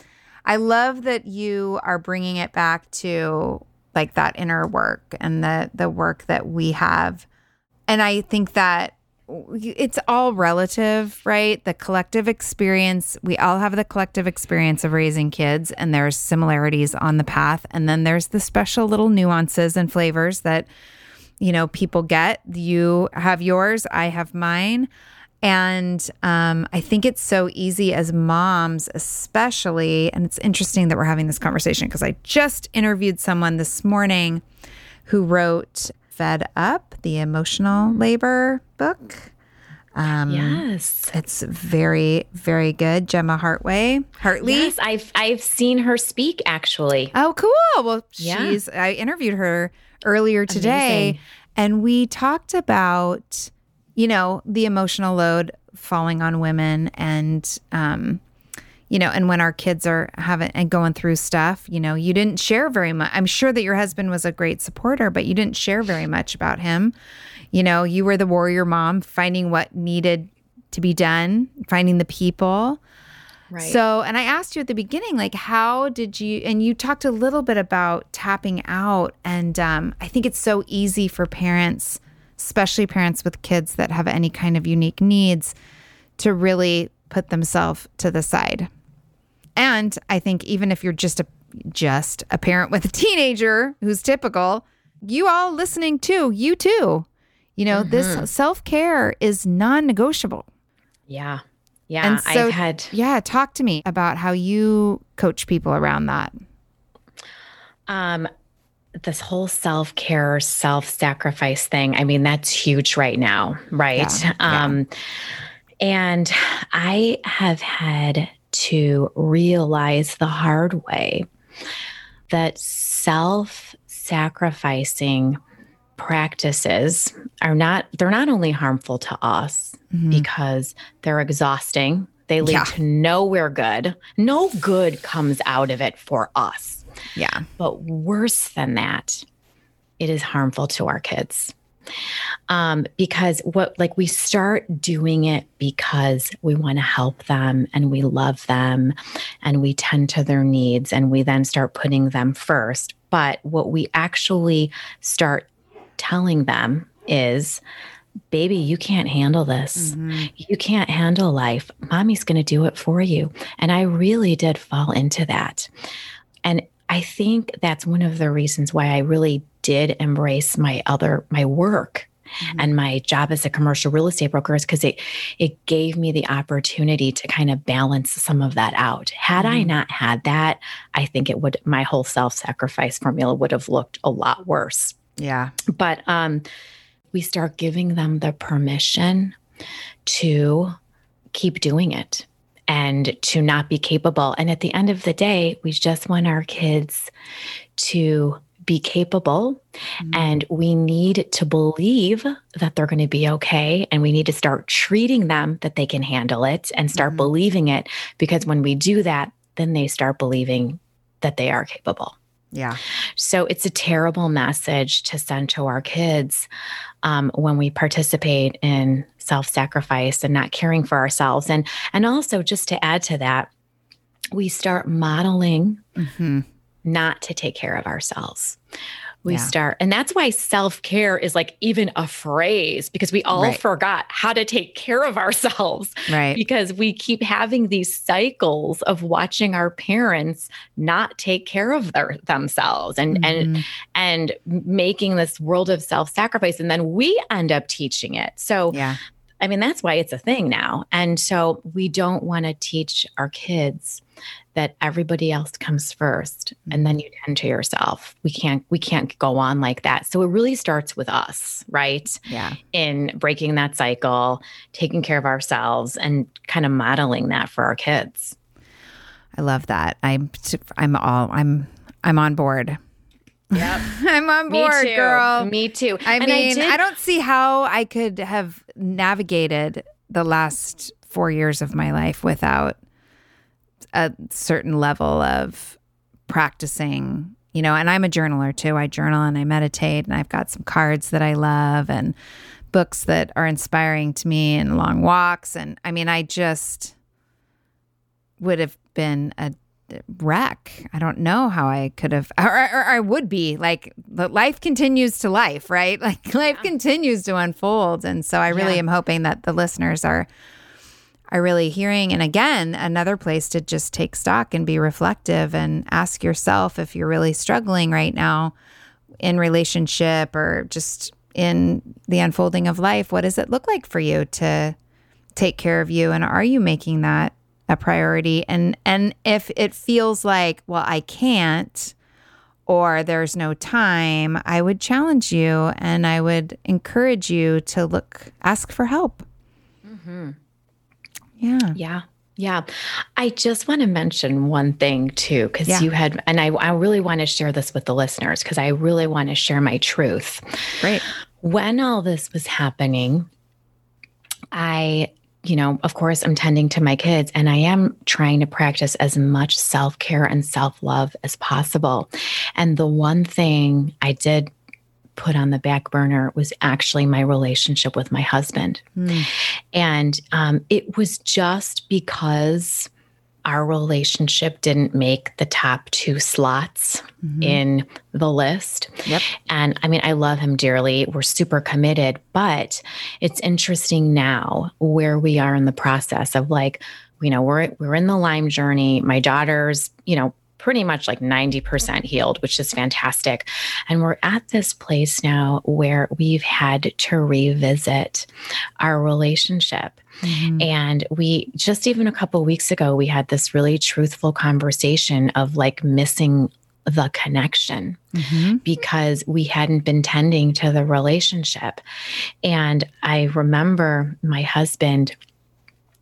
I love that you are bringing it back to like that inner work and the the work that we have. And I think that it's all relative, right? The collective experience, we all have the collective experience of raising kids and there's similarities on the path and then there's the special little nuances and flavors that you know people get. You have yours, I have mine. And um, I think it's so easy as moms, especially. And it's interesting that we're having this conversation because I just interviewed someone this morning who wrote Fed Up, the emotional labor book. Um, yes. It's very, very good. Gemma Hartway, Hartley. Yes, I've I've seen her speak actually. Oh, cool. Well, Yeah. she's, I interviewed her earlier today Amazing. and we talked about, you know, the emotional load falling on women and, um, you know, and when our kids are having and going through stuff, you know, you didn't share very much. I'm sure that your husband was a great supporter, but you didn't share very much about him. You know, you were the warrior mom, finding what needed to be done, finding the people. Right. So, and I asked you at the beginning, like, how did you, and you talked a little bit about tapping out. And um, I think it's so easy for parents, especially parents with kids that have any kind of unique needs, to really put themselves to the side. And I think even if you're just a, just a parent with a teenager who's typical, you all listening too, you too. You know, this self care is non negotiable. yeah. Yeah. And so- I've had Yeah, talk to me about how you coach people around that. um this whole self-care self-sacrifice thing i mean that's huge right now right Yeah, yeah. um and i have had to realize the hard way that self-sacrificing practices are not they're not only harmful to us because they're exhausting they lead Yeah. to nowhere good no good comes out of it for us Yeah. but worse than that, it is harmful to our kids. Um, because what like we start doing it because we want to help them and we love them and we tend to their needs and we then start putting them first. But what we actually start telling them is, baby, you can't handle this. You can't handle life. Mommy's going to do it for you. And I really did fall into that. And I think that's one of the reasons why I really did embrace my other my work and my job as a commercial real estate broker is because it it gave me the opportunity to kind of balance some of that out. Had I not had that, I think it would my whole self-sacrifice formula would have looked a lot worse Yeah. but um, we start giving them the permission to keep doing it and to not be capable. And at the end of the day, we just want our kids to be capable and we need to believe that they're going to be okay and we need to start treating them that they can handle it and start Mhm. believing it because when we do that then they start believing that they are capable Yeah. so it's a terrible message to send to our kids um, when we participate in self-sacrifice and not caring for ourselves. And and also just to add to that, we start modeling hmm not to take care of ourselves. We Yeah. start, and that's why self care is like even a phrase because we all Right. forgot how to take care of ourselves Right. because we keep having these cycles of watching our parents not take care of their, themselves and and Mhm. and making this world of self-sacrifice and then we end up teaching it so yeah. I mean that's why it's a thing now and so we don't want to teach our kids that everybody else comes first and then you tend to yourself we can't we can't go on like that so it really starts with us right Yeah. in breaking that cycle taking care of ourselves and kind of modeling that for our kids I love that. I'm I'm all I'm I'm on board. Yep. I'm on me board, too girl. me too I And mean, I, did- don't see how I could have navigated the last four years of my life without a certain level of practicing, you know, and I'm a journaler too. I journal and I meditate, and I've got some cards that I love and books that are inspiring to me and long walks. And I mean, I just would have been a wreck. I don't know how I could have, or, or I would be like, but life continues to life, right? Like life continues to unfold. And so I really Yeah. am hoping that the listeners are, are really hearing. And again, another place to just take stock and be reflective and ask yourself if you're really struggling right now in relationship or just in the unfolding of life, what does it look like for you to take care of you? And are you making that a priority? And and if it feels like, well, I can't or there's no time, I would challenge you and I would encourage you to look ask for help. Mm-hmm. Yeah. Yeah. Yeah. I just want to mention one thing too, because Yeah. you had, and I, I really want to share this with the listeners because I really want to share my truth. Right. When all this was happening, I, you know, of course, I'm tending to my kids and I am trying to practice as much self care and self love as possible. And the one thing I did put on the back burner was actually my relationship with my husband. Mm. And um, it was just because our relationship didn't make the top two slots Mhm. in the list. Yep. And I mean, I love him dearly. We're super committed, but it's interesting now where we are in the process of like, you know, we're we're in the Lyme journey. My daughter's, you know, pretty much like 90% healed, which is fantastic. And we're at this place now where we've had to revisit our relationship. Mhm. And we just even a couple weeks ago, we had this really truthful conversation of like missing the connection Mhm. because we hadn't been tending to the relationship. And I remember my husband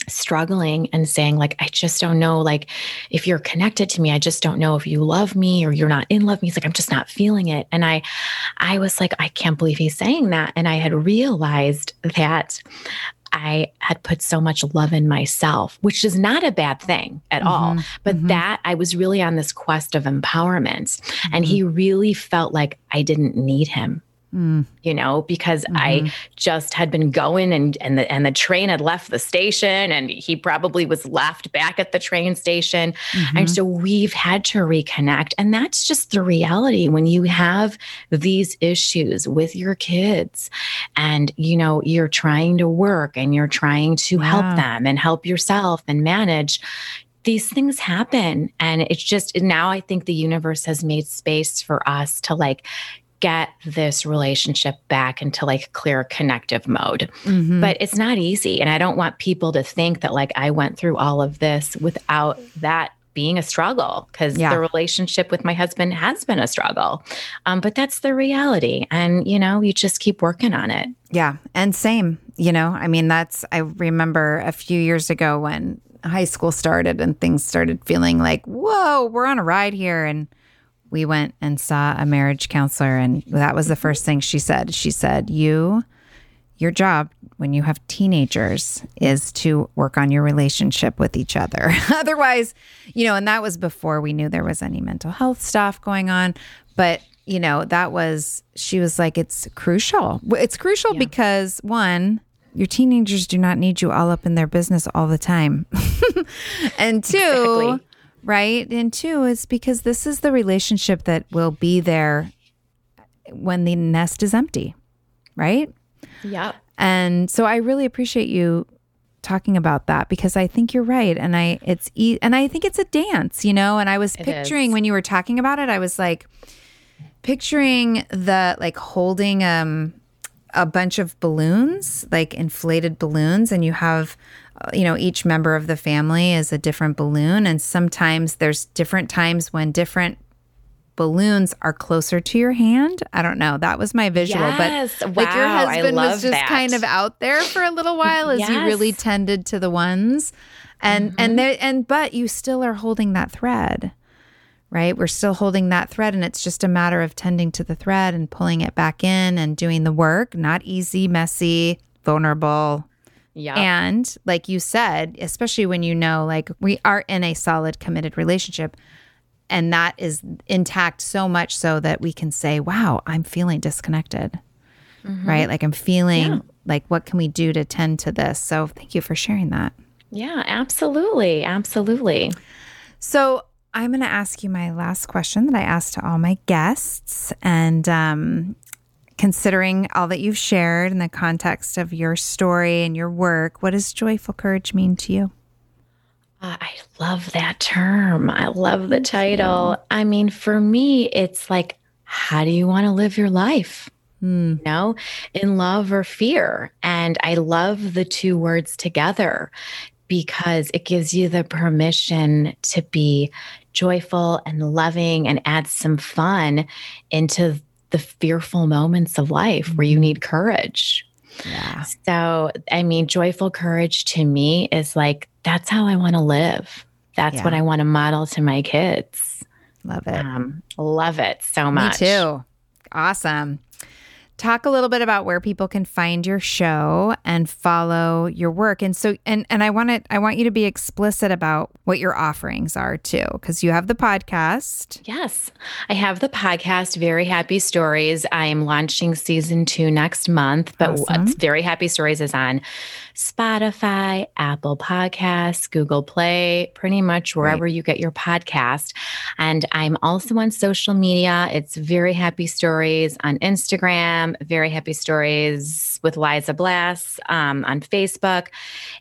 struggling and saying like i just don't know like if you're connected to me i just don't know if you love me or you're not in love with me he's like i'm just not feeling it and i i was like i can't believe he's saying that and i had realized that i had put so much love in myself which is not a bad thing at all Mhm. but Mhm. that i was really on this quest of empowerment and Mhm. he really felt like i didn't need him Mm. you know because Mhm. i just had been going and and the and the train had left the station and he probably was left back at the train station Mhm. and so we've had to reconnect and that's just the reality when you have these issues with your kids and you know you're trying to work and you're trying to Yeah. help them and help yourself and manage these things happen and it's just now i think the universe has made space for us to like get this relationship back into like clear connective mode Mhm. but it's not easy and i don't want people to think that like i went through all of this without that being a struggle because Yeah. the relationship with my husband has been a struggle um, but that's the reality and you know you just keep working on it Yeah. And same, you know, I mean, that's, I remember a few years ago when high school started and things started feeling like, whoa, we're on a ride here. And we went and saw a marriage counselor. And that was the mm-hmm. first thing she said. She said, You, your job when you have teenagers is to work on your relationship with each other. Otherwise, you know, and that was before we knew there was any mental health stuff going on. But, you know, that was, she was like, it's crucial. It's crucial Yeah. because one, your teenagers do not need you all up in their business all the time. and two, Exactly. Right? And two is because this is the relationship that will be there when the nest is empty, right? Yeah. And so I really appreciate you talking about that because I think you're right and I it's e- and I think it's a dance, you know, and I was It picturing is. when you were talking about it I was like picturing the like holding um a bunch of balloons, like inflated balloons and you have Uh, you know each member of the family is a different balloon and sometimes there's different times when different balloons are closer to your hand. I don't know. That was my visual, Yes. but like your husband was just that. kind of out there for a little while as you really tended to the ones. And and mm-hmm. there and but you still are holding that thread. Right? We're still holding that thread and it's just a matter of tending to the thread and pulling it back in and doing the work. Not easy, messy, vulnerable, yeah and like you said, especially when you know, like, we are in a solid, committed relationship, and that is intact so much so that we can say, wow, I'm feeling disconnected, right? Like, I'm feeling Yeah. like, what can we do to tend to this? So, thank you for sharing that. yeah absolutely absolutely So, I'm going to ask you my last question that I asked to all my guests. And um, considering all that you've shared in the context of your story and your work, what does joyful courage mean to you? Uh, I love that term. I love the title. I mean, for me, it's like, how do you want to live your life? Hmm. You know, in love or fear. And I love the two words together because it gives you the permission to be joyful and loving and add some fun into the fearful moments of life where you need courage. Yeah. So, I mean, joyful courage to me is like, that's how I want to live. That's Yeah. what I want to model to my kids. Love it. Um, love it so much. Me too. Awesome. Talk a little bit about where people can find your show and follow your work. And so and and I want to I want you to be explicit about what your offerings are too cuz you have the podcast. Yes, I have the podcast, Very Happy Stories. I am launching season two next month, but Awesome. what's Very Happy Stories is on Spotify, Apple Podcasts, Google Play, pretty much wherever you get your podcast. And I'm also on social media. It's Very Happy Stories on Instagram, Very Happy Stories with Liza Blas um, on Facebook.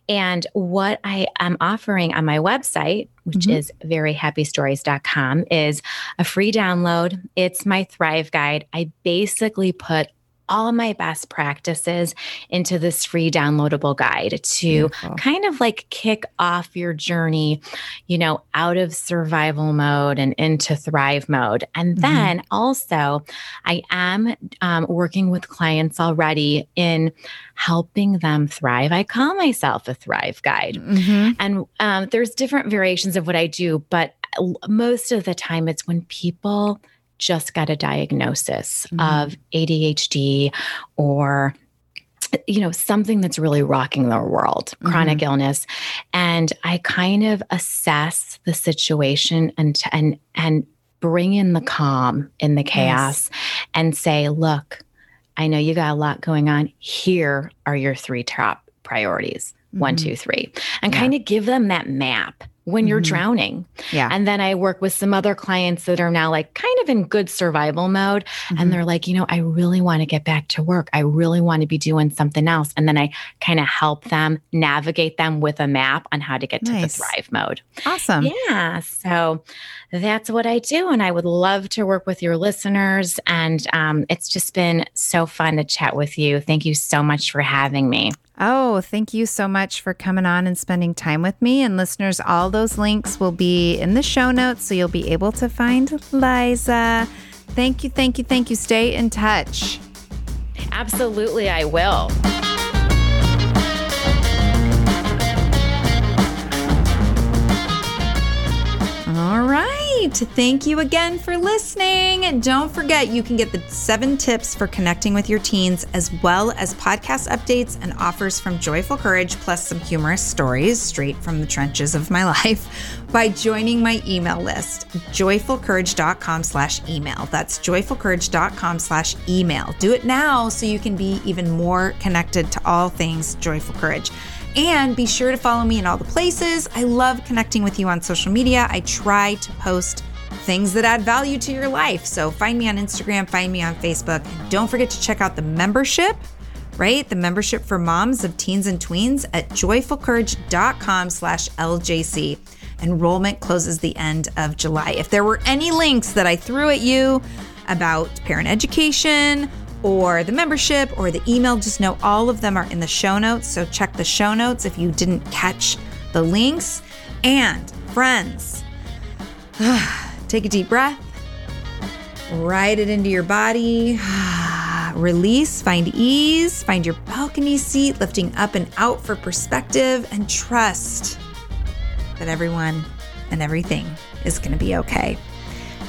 And what I am offering on my website, which Mhm. is veryhappystories.com, is a free download. It's my Thrive Guide. I basically put all of my best practices into this free downloadable guide to Beautiful. kind of like kick off your journey, you know, out of survival mode and into thrive mode. And Mhm. then also, I am um, working with clients already in helping them thrive. I call myself a thrive guide. Mhm. And um, there's different variations of what I do, but most of the time it's when people just got a diagnosis Mhm. of ADHD or you know something that's really rocking their world chronic illness and i kind of assess the situation and and and bring in the calm in the chaos and say look i know you got a lot going on here are your three top priorities one, Mhm. two, three, and Yeah. kind of give them that map when you're Mhm. drowning. Yeah. And then I work with some other clients that are now like kind of in good survival mode. Mhm. And they're like, you know, I really want to get back to work. I really want to be doing something else. And then I kind of help them navigate them with a map on how to get to the thrive mode. awesome. Yeah. So that's what I do. And I would love to work with your listeners. And um, it's just been so fun to chat with you. Thank you so much for having me. Oh, thank you so much for coming on and spending time with me. And listeners, all those links will be in the show notes, so you'll be able to find Liza. Thank you, thank you, thank you. Stay in touch. Absolutely, I will. All right. To thank you again for listening. And Don't forget, you can get the seven tips for connecting with your teens, as well as podcast updates and offers from Joyful Courage, plus some humorous stories straight from the trenches of my life by joining my email list, joyfulcourage.com slash email. That's joyfulcourage.com slash email. Do it now so you can be even more connected to all things Joyful Courage. And be sure to follow me in all the places. I love connecting with you on social media. I try to post things that add value to your life. So find me on Instagram, find me on Facebook. Don't forget to check out the membership, right? The membership for moms of teens and tweens at joyfulcourage.com slash LJC. Enrollment closes the end of July. If there were any links that I threw at you about parent education, or the membership or the email, just know all of them are in the show notes. So check the show notes if you didn't catch the links. And friends, take a deep breath, ride it into your body, release, find ease, find your balcony seat, lifting up and out for perspective, and trust that everyone and everything is going to be okay.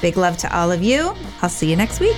Big love to all of you. I'll see you next week.